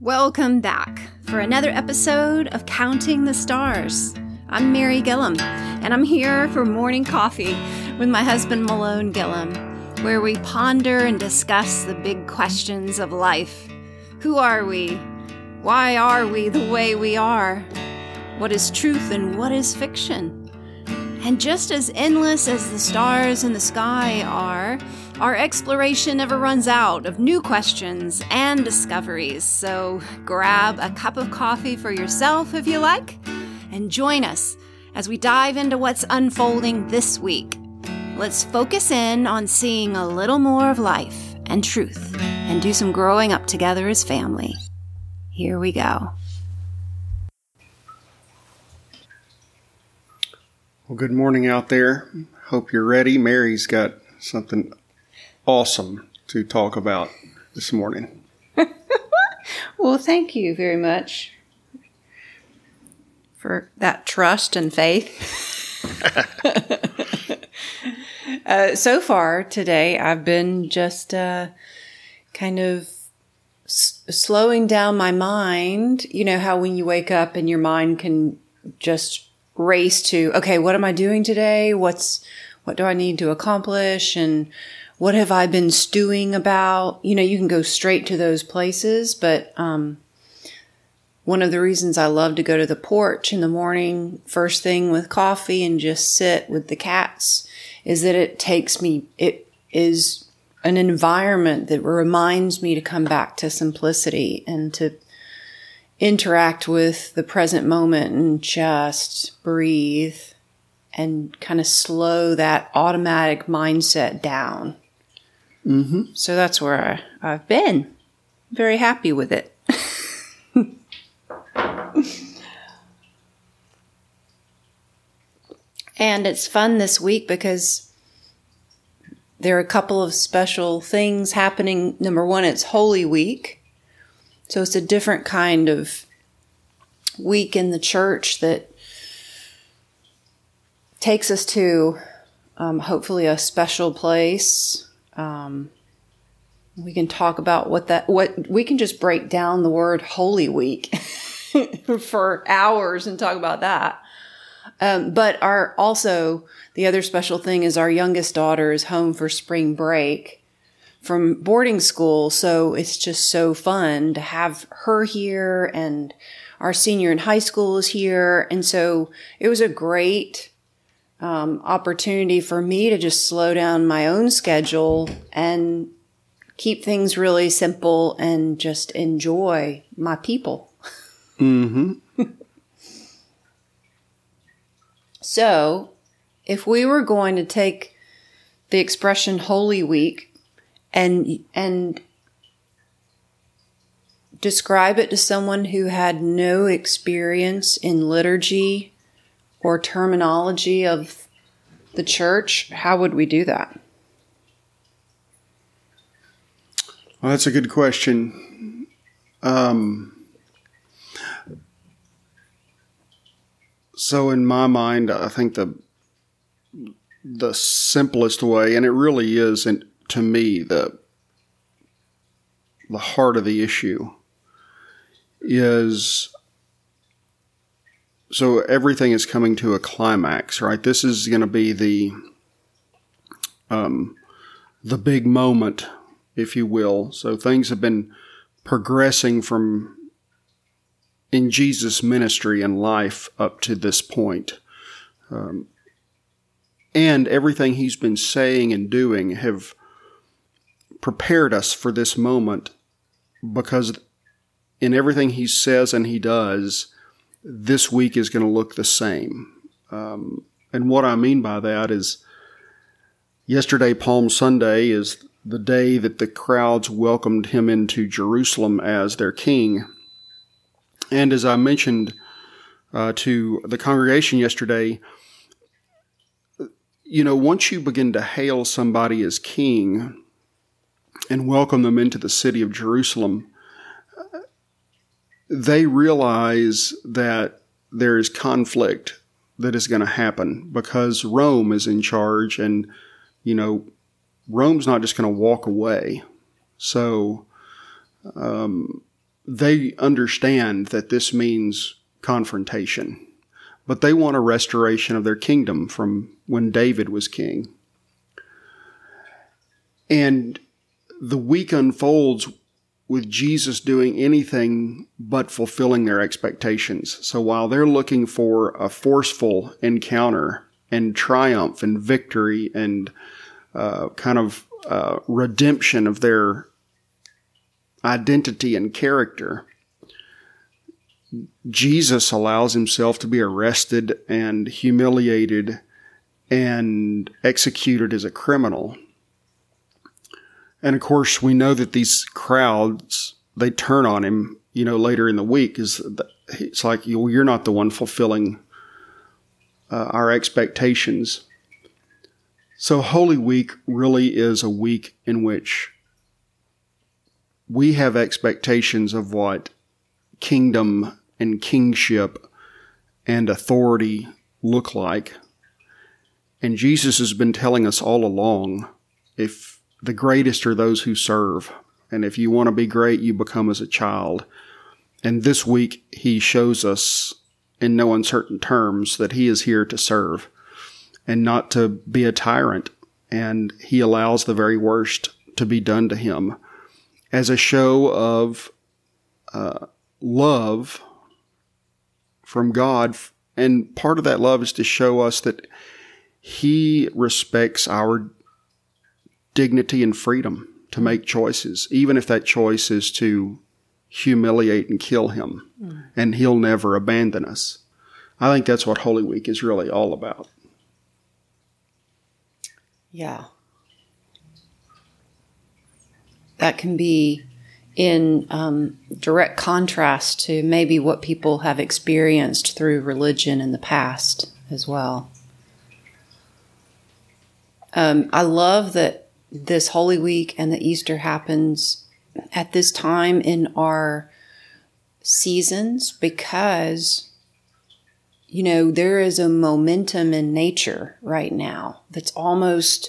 Welcome back for another episode of Counting the Stars. I'm Mary Gillum, and I'm here for morning coffee with my husband Malone Gillum, where we ponder and discuss the big questions of life. Who are we? Why are we the way we are? What is truth and what is fiction? And just as endless as the stars in the sky are, our exploration never runs out of new questions and discoveries. So grab a cup of coffee for yourself if you like, and join us as we dive into what's unfolding this week. Let's focus in on seeing a little more of life and truth and do some growing up together as family. Here we go. Well, good morning out there. Hope you're ready. Mary's got something awesome to talk about this morning. well, thank you very much for that trust and faith. uh, so far today, I've been just uh, kind of s- slowing down my mind. You know how when you wake up and your mind can just race to, okay, what am I doing today? What's what do I need to accomplish? And what have I been stewing about? You know, you can go straight to those places, but um, one of the reasons I love to go to the porch in the morning, first thing with coffee and just sit with the cats is that it takes me, it is an environment that reminds me to come back to simplicity and to interact with the present moment and just breathe and kind of slow that automatic mindset down. Mm-hmm. So that's where I, I've been. Very happy with it. and it's fun this week because there are a couple of special things happening. Number one, it's Holy Week. So it's a different kind of week in the church that takes us to um, hopefully a special place um, we can talk about what that what we can just break down the word Holy Week for hours and talk about that. Um, but our also the other special thing is our youngest daughter is home for spring break from boarding school, so it's just so fun to have her here and our senior in high school is here, and so it was a great um, opportunity for me to just slow down my own schedule and keep things really simple and just enjoy my people. Mm-hmm. so, if we were going to take the expression Holy Week and and describe it to someone who had no experience in liturgy or terminology of the church, how would we do that? Well, that's a good question. Um, so, in my mind, I think the the simplest way, and it really is, and to me, the the heart of the issue is so everything is coming to a climax, right? This is going to be the um, the big moment, if you will. So things have been progressing from in Jesus' ministry and life up to this point. Um, and everything he's been saying and doing have prepared us for this moment because in everything he says and he does, this week is going to look the same. Um, and what I mean by that is yesterday, Palm Sunday, is the day that the crowds welcomed him into Jerusalem as their king. And as I mentioned uh, to the congregation yesterday, you know, once you begin to hail somebody as king and welcome them into the city of Jerusalem, they realize that there is conflict that is going to happen because Rome is in charge and, you know, Rome's not just going to walk away. So, um, they understand that this means confrontation, but they want a restoration of their kingdom from when David was king. And the week unfolds with Jesus doing anything but fulfilling their expectations. So while they're looking for a forceful encounter and triumph and victory and uh, kind of uh, redemption of their identity and character, Jesus allows himself to be arrested and humiliated and executed as a criminal. And of course, we know that these crowds, they turn on him, you know, later in the week is it's like, you're not the one fulfilling uh, our expectations. So Holy Week really is a week in which we have expectations of what kingdom and kingship and authority look like. And Jesus has been telling us all along if the greatest are those who serve. And if you want to be great, you become as a child. And this week, he shows us in no uncertain terms that he is here to serve and not to be a tyrant. And he allows the very worst to be done to him as a show of uh, love from God. And part of that love is to show us that he respects our dignity and freedom to make choices, even if that choice is to humiliate and kill him. Mm. And he'll never abandon us. I think that's what Holy Week is really all about. Yeah. That can be in um, direct contrast to maybe what people have experienced through religion in the past as well. Um, I love that this Holy Week and the Easter happens at this time in our seasons because you know there is a momentum in nature right now that's almost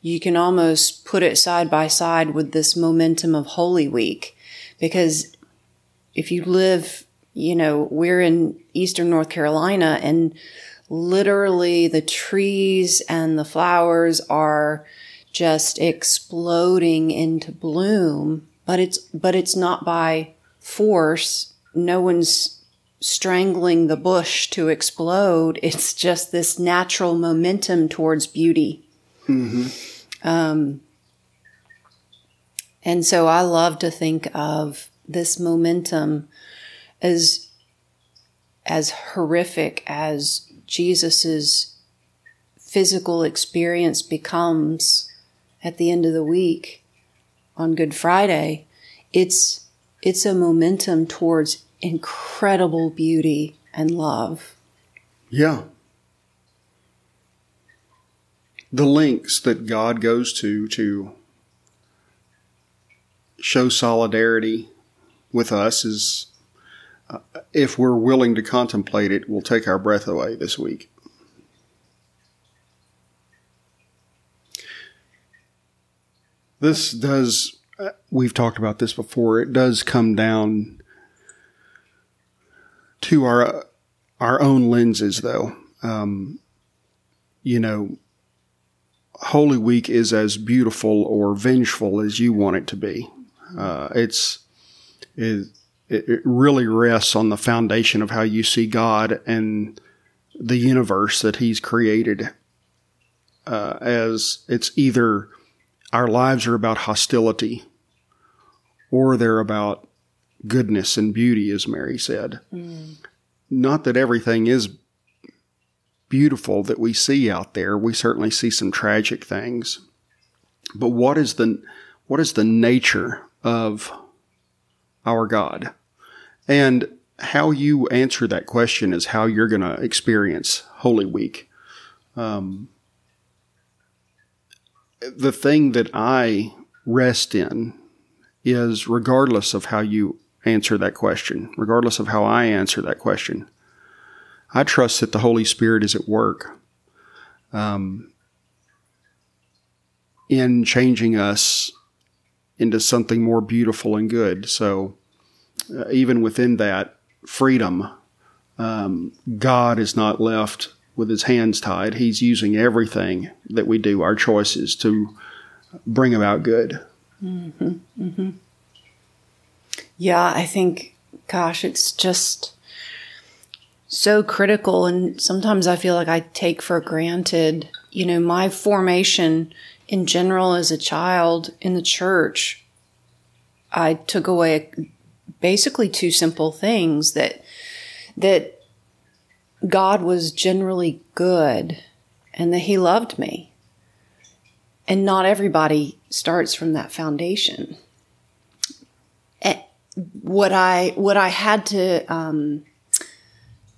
you can almost put it side by side with this momentum of Holy Week. Because if you live you know we're in eastern North Carolina and literally the trees and the flowers are just exploding into bloom, but it's, but it's not by force. No one's strangling the bush to explode. It's just this natural momentum towards beauty. Mm-hmm. Um, and so I love to think of this momentum as as horrific as Jesus's physical experience becomes at the end of the week on Good Friday, it's it's a momentum towards incredible beauty and love. Yeah. The links that God goes to to show solidarity with us is, uh, if we're willing to contemplate it, will take our breath away this week. This does, we've talked about this before, it does come down to our, our own lenses though. Um, you know, Holy Week is as beautiful or vengeful as you want it to be. Uh, it's, it, it really rests on the foundation of how you see God and the universe that He's created. Uh, as it's either our lives are about hostility or they're about goodness and beauty, as Mary said. Mm. Not that everything is beautiful that we see out there. We certainly see some tragic things. But what is the what is the nature of our God? And how you answer that question is how you're going to experience Holy Week. Um, the thing that I rest in is regardless of how you answer that question, regardless of how I answer that question, I trust that the Holy Spirit is at work um, in changing us into something more beautiful and good. So uh, even within that freedom, um, God is not left with his hands tied. He's using everything that we do, our choices, to bring about good. Mm-hmm, mm-hmm. Yeah, I think, gosh, it's just so critical. And sometimes I feel like I take for granted, you know, my formation in general as a child in the church. I took away basically two simple things that, that God was generally good and that he loved me. And not everybody starts from that foundation. And what I, what I had to, um,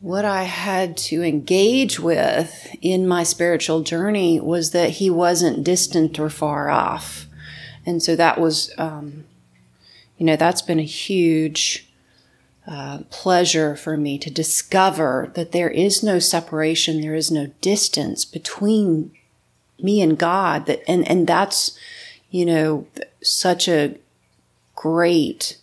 what I had to engage with in my spiritual journey was that he wasn't distant or far off. And so that was, um, you know, that's been a huge uh, pleasure for me to discover that there is no separation, there is no distance between me and God. That and and that's, you know, such a great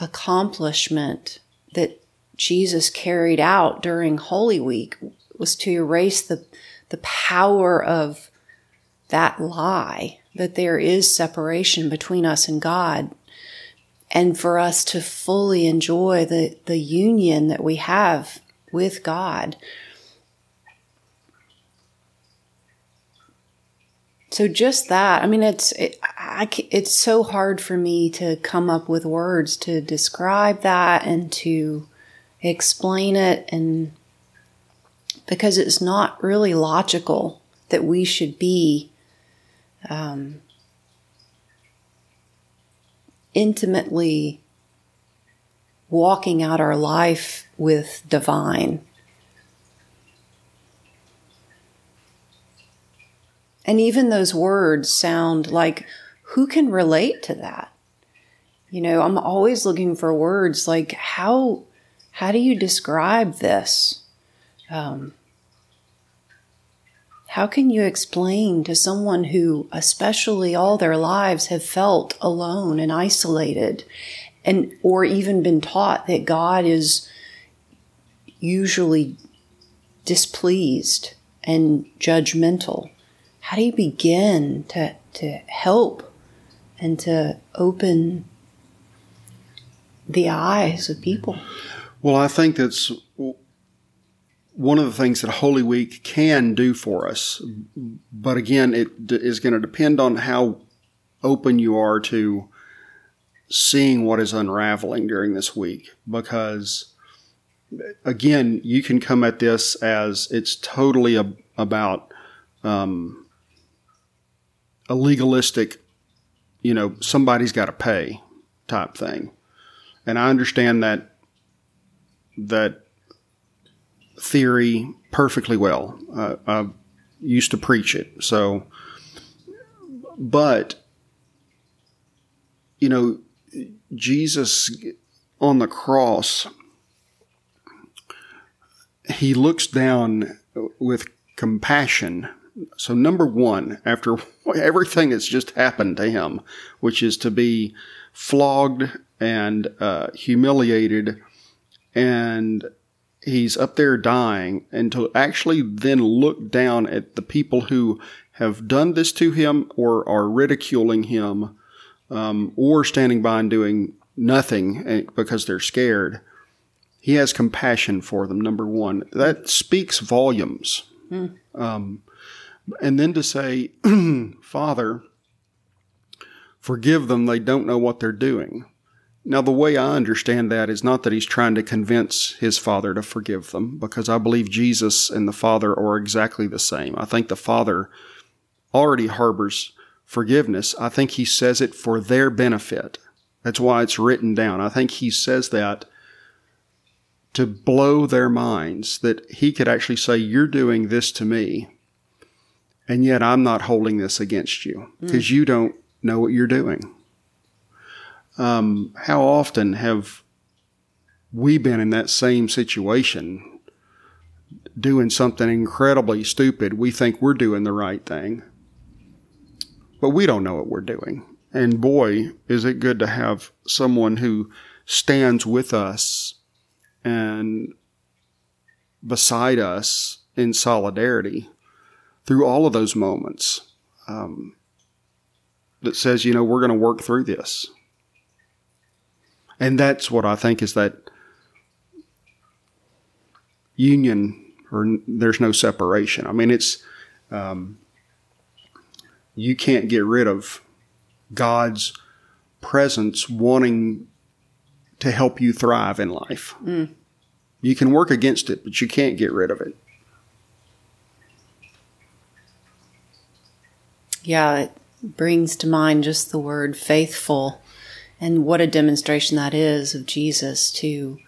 accomplishment that Jesus carried out during Holy Week was to erase the, the power of that lie that there is separation between us and God and for us to fully enjoy the, the union that we have with God. So just that, I mean, it's, it, I, it's so hard for me to come up with words to describe that and to, explain it and because it's not really logical that we should be um, intimately walking out our life with divine. And even those words sound like who can relate to that? You know, I'm always looking for words like how how do you describe this? Um, how can you explain to someone who, especially all their lives, have felt alone and isolated, and or even been taught that God is usually displeased and judgmental? How do you begin to to help and to open the eyes of people? Well, I think that's one of the things that Holy Week can do for us. But again, it is going to depend on how open you are to seeing what is unraveling during this week. Because again, you can come at this as it's totally a, about um, a legalistic, you know, somebody's got to pay type thing. And I understand that that theory perfectly well. Uh, I used to preach it. So, but, you know, Jesus on the cross, he looks down with compassion. So, number one, after everything that's just happened to him, which is to be flogged and uh, humiliated and he's up there dying and to actually then look down at the people who have done this to him or are ridiculing him um, or standing by and doing nothing eh, because they're scared he has compassion for them number one. That speaks volumes. Mm. um, and then to say father forgive them they don't know what they're doing now, the way I understand that is not that he's trying to convince his father to forgive them, because I believe Jesus and the father are exactly the same. I think the father already harbors forgiveness. I think he says it for their benefit. That's why it's written down. I think he says that to blow their minds that he could actually say, You're doing this to me, and yet I'm not holding this against you because mm. you don't know what you're doing. Um, how often have we been in that same situation, doing something incredibly stupid? We think we're doing the right thing, but we don't know what we're doing. And boy, is it good to have someone who stands with us and beside us in solidarity through all of those moments um, that says, you know, we're going to work through this. And that's what I think is that union or there's no separation. I mean, it's, um, you can't get rid of God's presence wanting to help you thrive in life. Mm. You can work against it, but you can't get rid of it. Yeah, it brings to mind just the word faithful and what a demonstration that is of Jesus to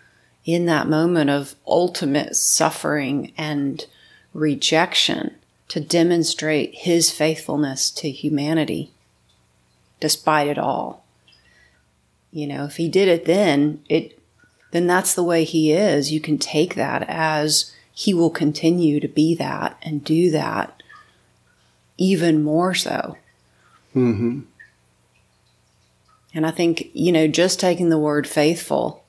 in that moment of ultimate suffering and rejection to demonstrate his faithfulness to humanity despite it all. You know, if he did it then, it then that's the way he is. You can take that as he will continue to be that and do that even more so. hmm And I think, you know, just taking the word faithful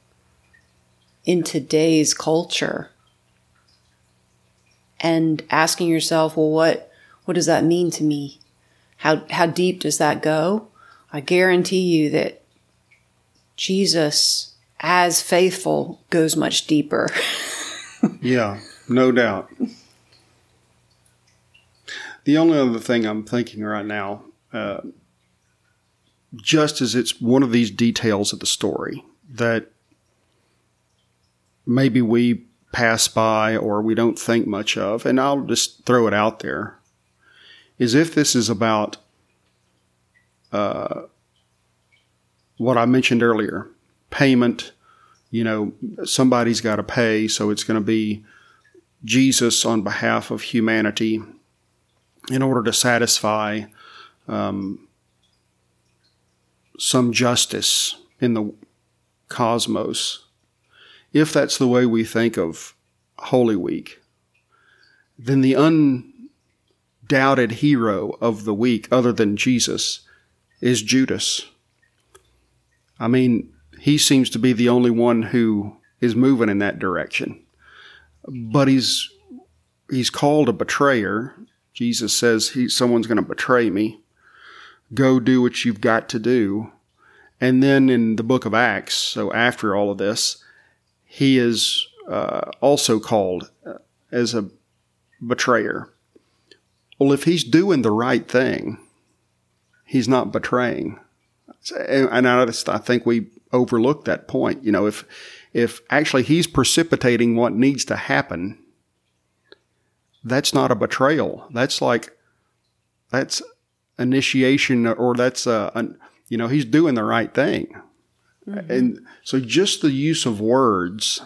in today's culture and asking yourself, well, what, what does that mean to me? How, how deep does that go? I guarantee you that Jesus, as faithful, goes much deeper. yeah, no doubt. The only other thing I'm thinking right now, uh, just as it's one of these details of the story that maybe we pass by or we don't think much of, and I'll just throw it out there, is if this is about uh, what I mentioned earlier payment, you know, somebody's got to pay, so it's going to be Jesus on behalf of humanity in order to satisfy um, some justice in the cosmos. If that's the way we think of Holy Week, then the undoubted hero of the week, other than Jesus, is Judas. I mean, he seems to be the only one who is moving in that direction. But he's he's called a betrayer. Jesus says he someone's going to betray me. Go do what you've got to do. And then in the book of Acts, so after all of this, he is uh, also called uh, as a betrayer. Well, if he's doing the right thing, he's not betraying. And I just, I think we overlook that point. You know, if, if actually he's precipitating what needs to happen, that's not a betrayal. That's like, that's initiation or that's a, an, you know, he's doing the right thing. Mm-hmm. And so just the use of words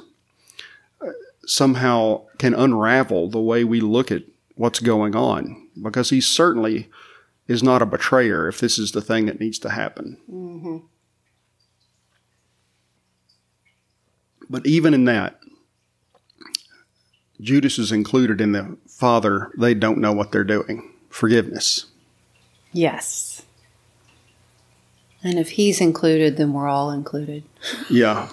uh, somehow can unravel the way we look at what's going on because he certainly is not a betrayer if this is the thing that needs to happen. Mm-hmm. But even in that, Judas is included in the Father, they don't know what they're doing. Forgiveness. Yes. And if he's included, then we're all included. Yeah.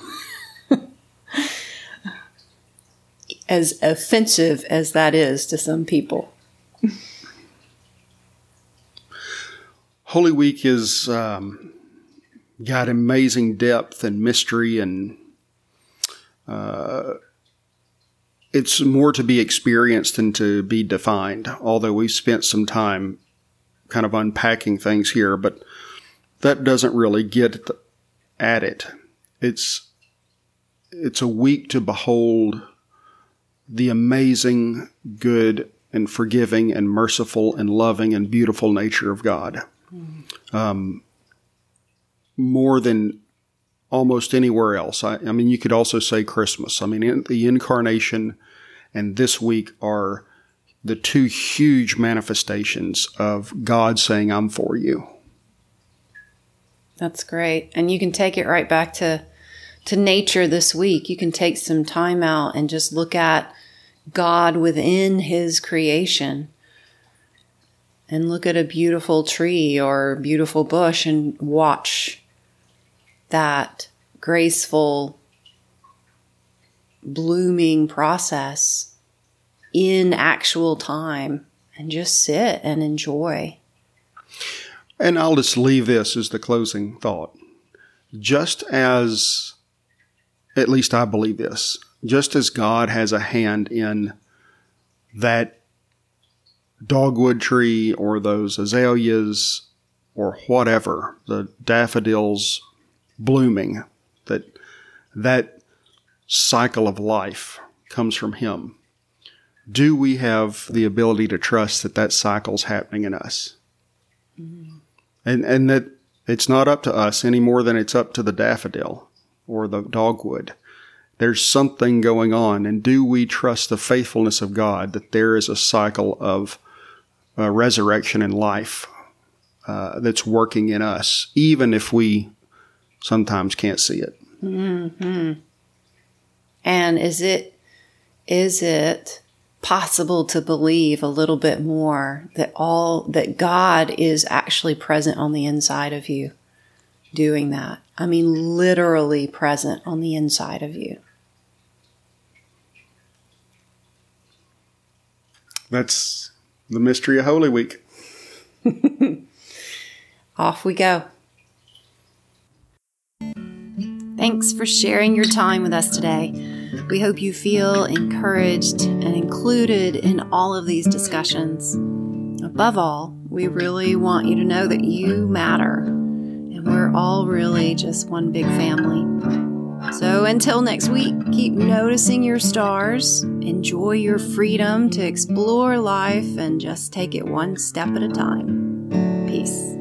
as offensive as that is to some people. Holy Week has um, got amazing depth and mystery, and uh, it's more to be experienced than to be defined. Although we've spent some time kind of unpacking things here, but that doesn't really get at it. It's it's a week to behold the amazing, good, and forgiving, and merciful, and loving, and beautiful nature of God um, more than almost anywhere else. I, I, mean, you could also say Christmas. I mean, in, the incarnation and this week are the two huge manifestations of God saying, I'm for you. That's great. And you can take it right back to to nature this week. You can take some time out and just look at God within his creation and look at a beautiful tree or beautiful bush and watch that graceful blooming process in actual time and just sit and enjoy. And I'll just leave this as the closing thought. Just as, at least I believe this, just as God has a hand in that dogwood tree or those azaleas or whatever, the daffodils blooming, that that cycle of life comes from Him. Do we have the ability to trust that that cycle's happening in us? Mm-hmm. And, and that it's not up to us any more than it's up to the daffodil or the dogwood. There's something going on. And do we trust the faithfulness of God that there is a cycle of uh, resurrection and life uh, that's working in us, even if we sometimes can't see it? Mm-hmm. And is it is it possible to believe a little bit more that all that God is actually present on the inside of you doing that. I mean literally present on the inside of you. That's the mystery of Holy Week. Off we go. Thanks for sharing your time with us today. We hope you feel encouraged and included in all of these discussions. Above all, we really want you to know that you matter and we're all really just one big family. So until next week, keep noticing your stars, enjoy your freedom to explore life, and just take it one step at a time. Peace.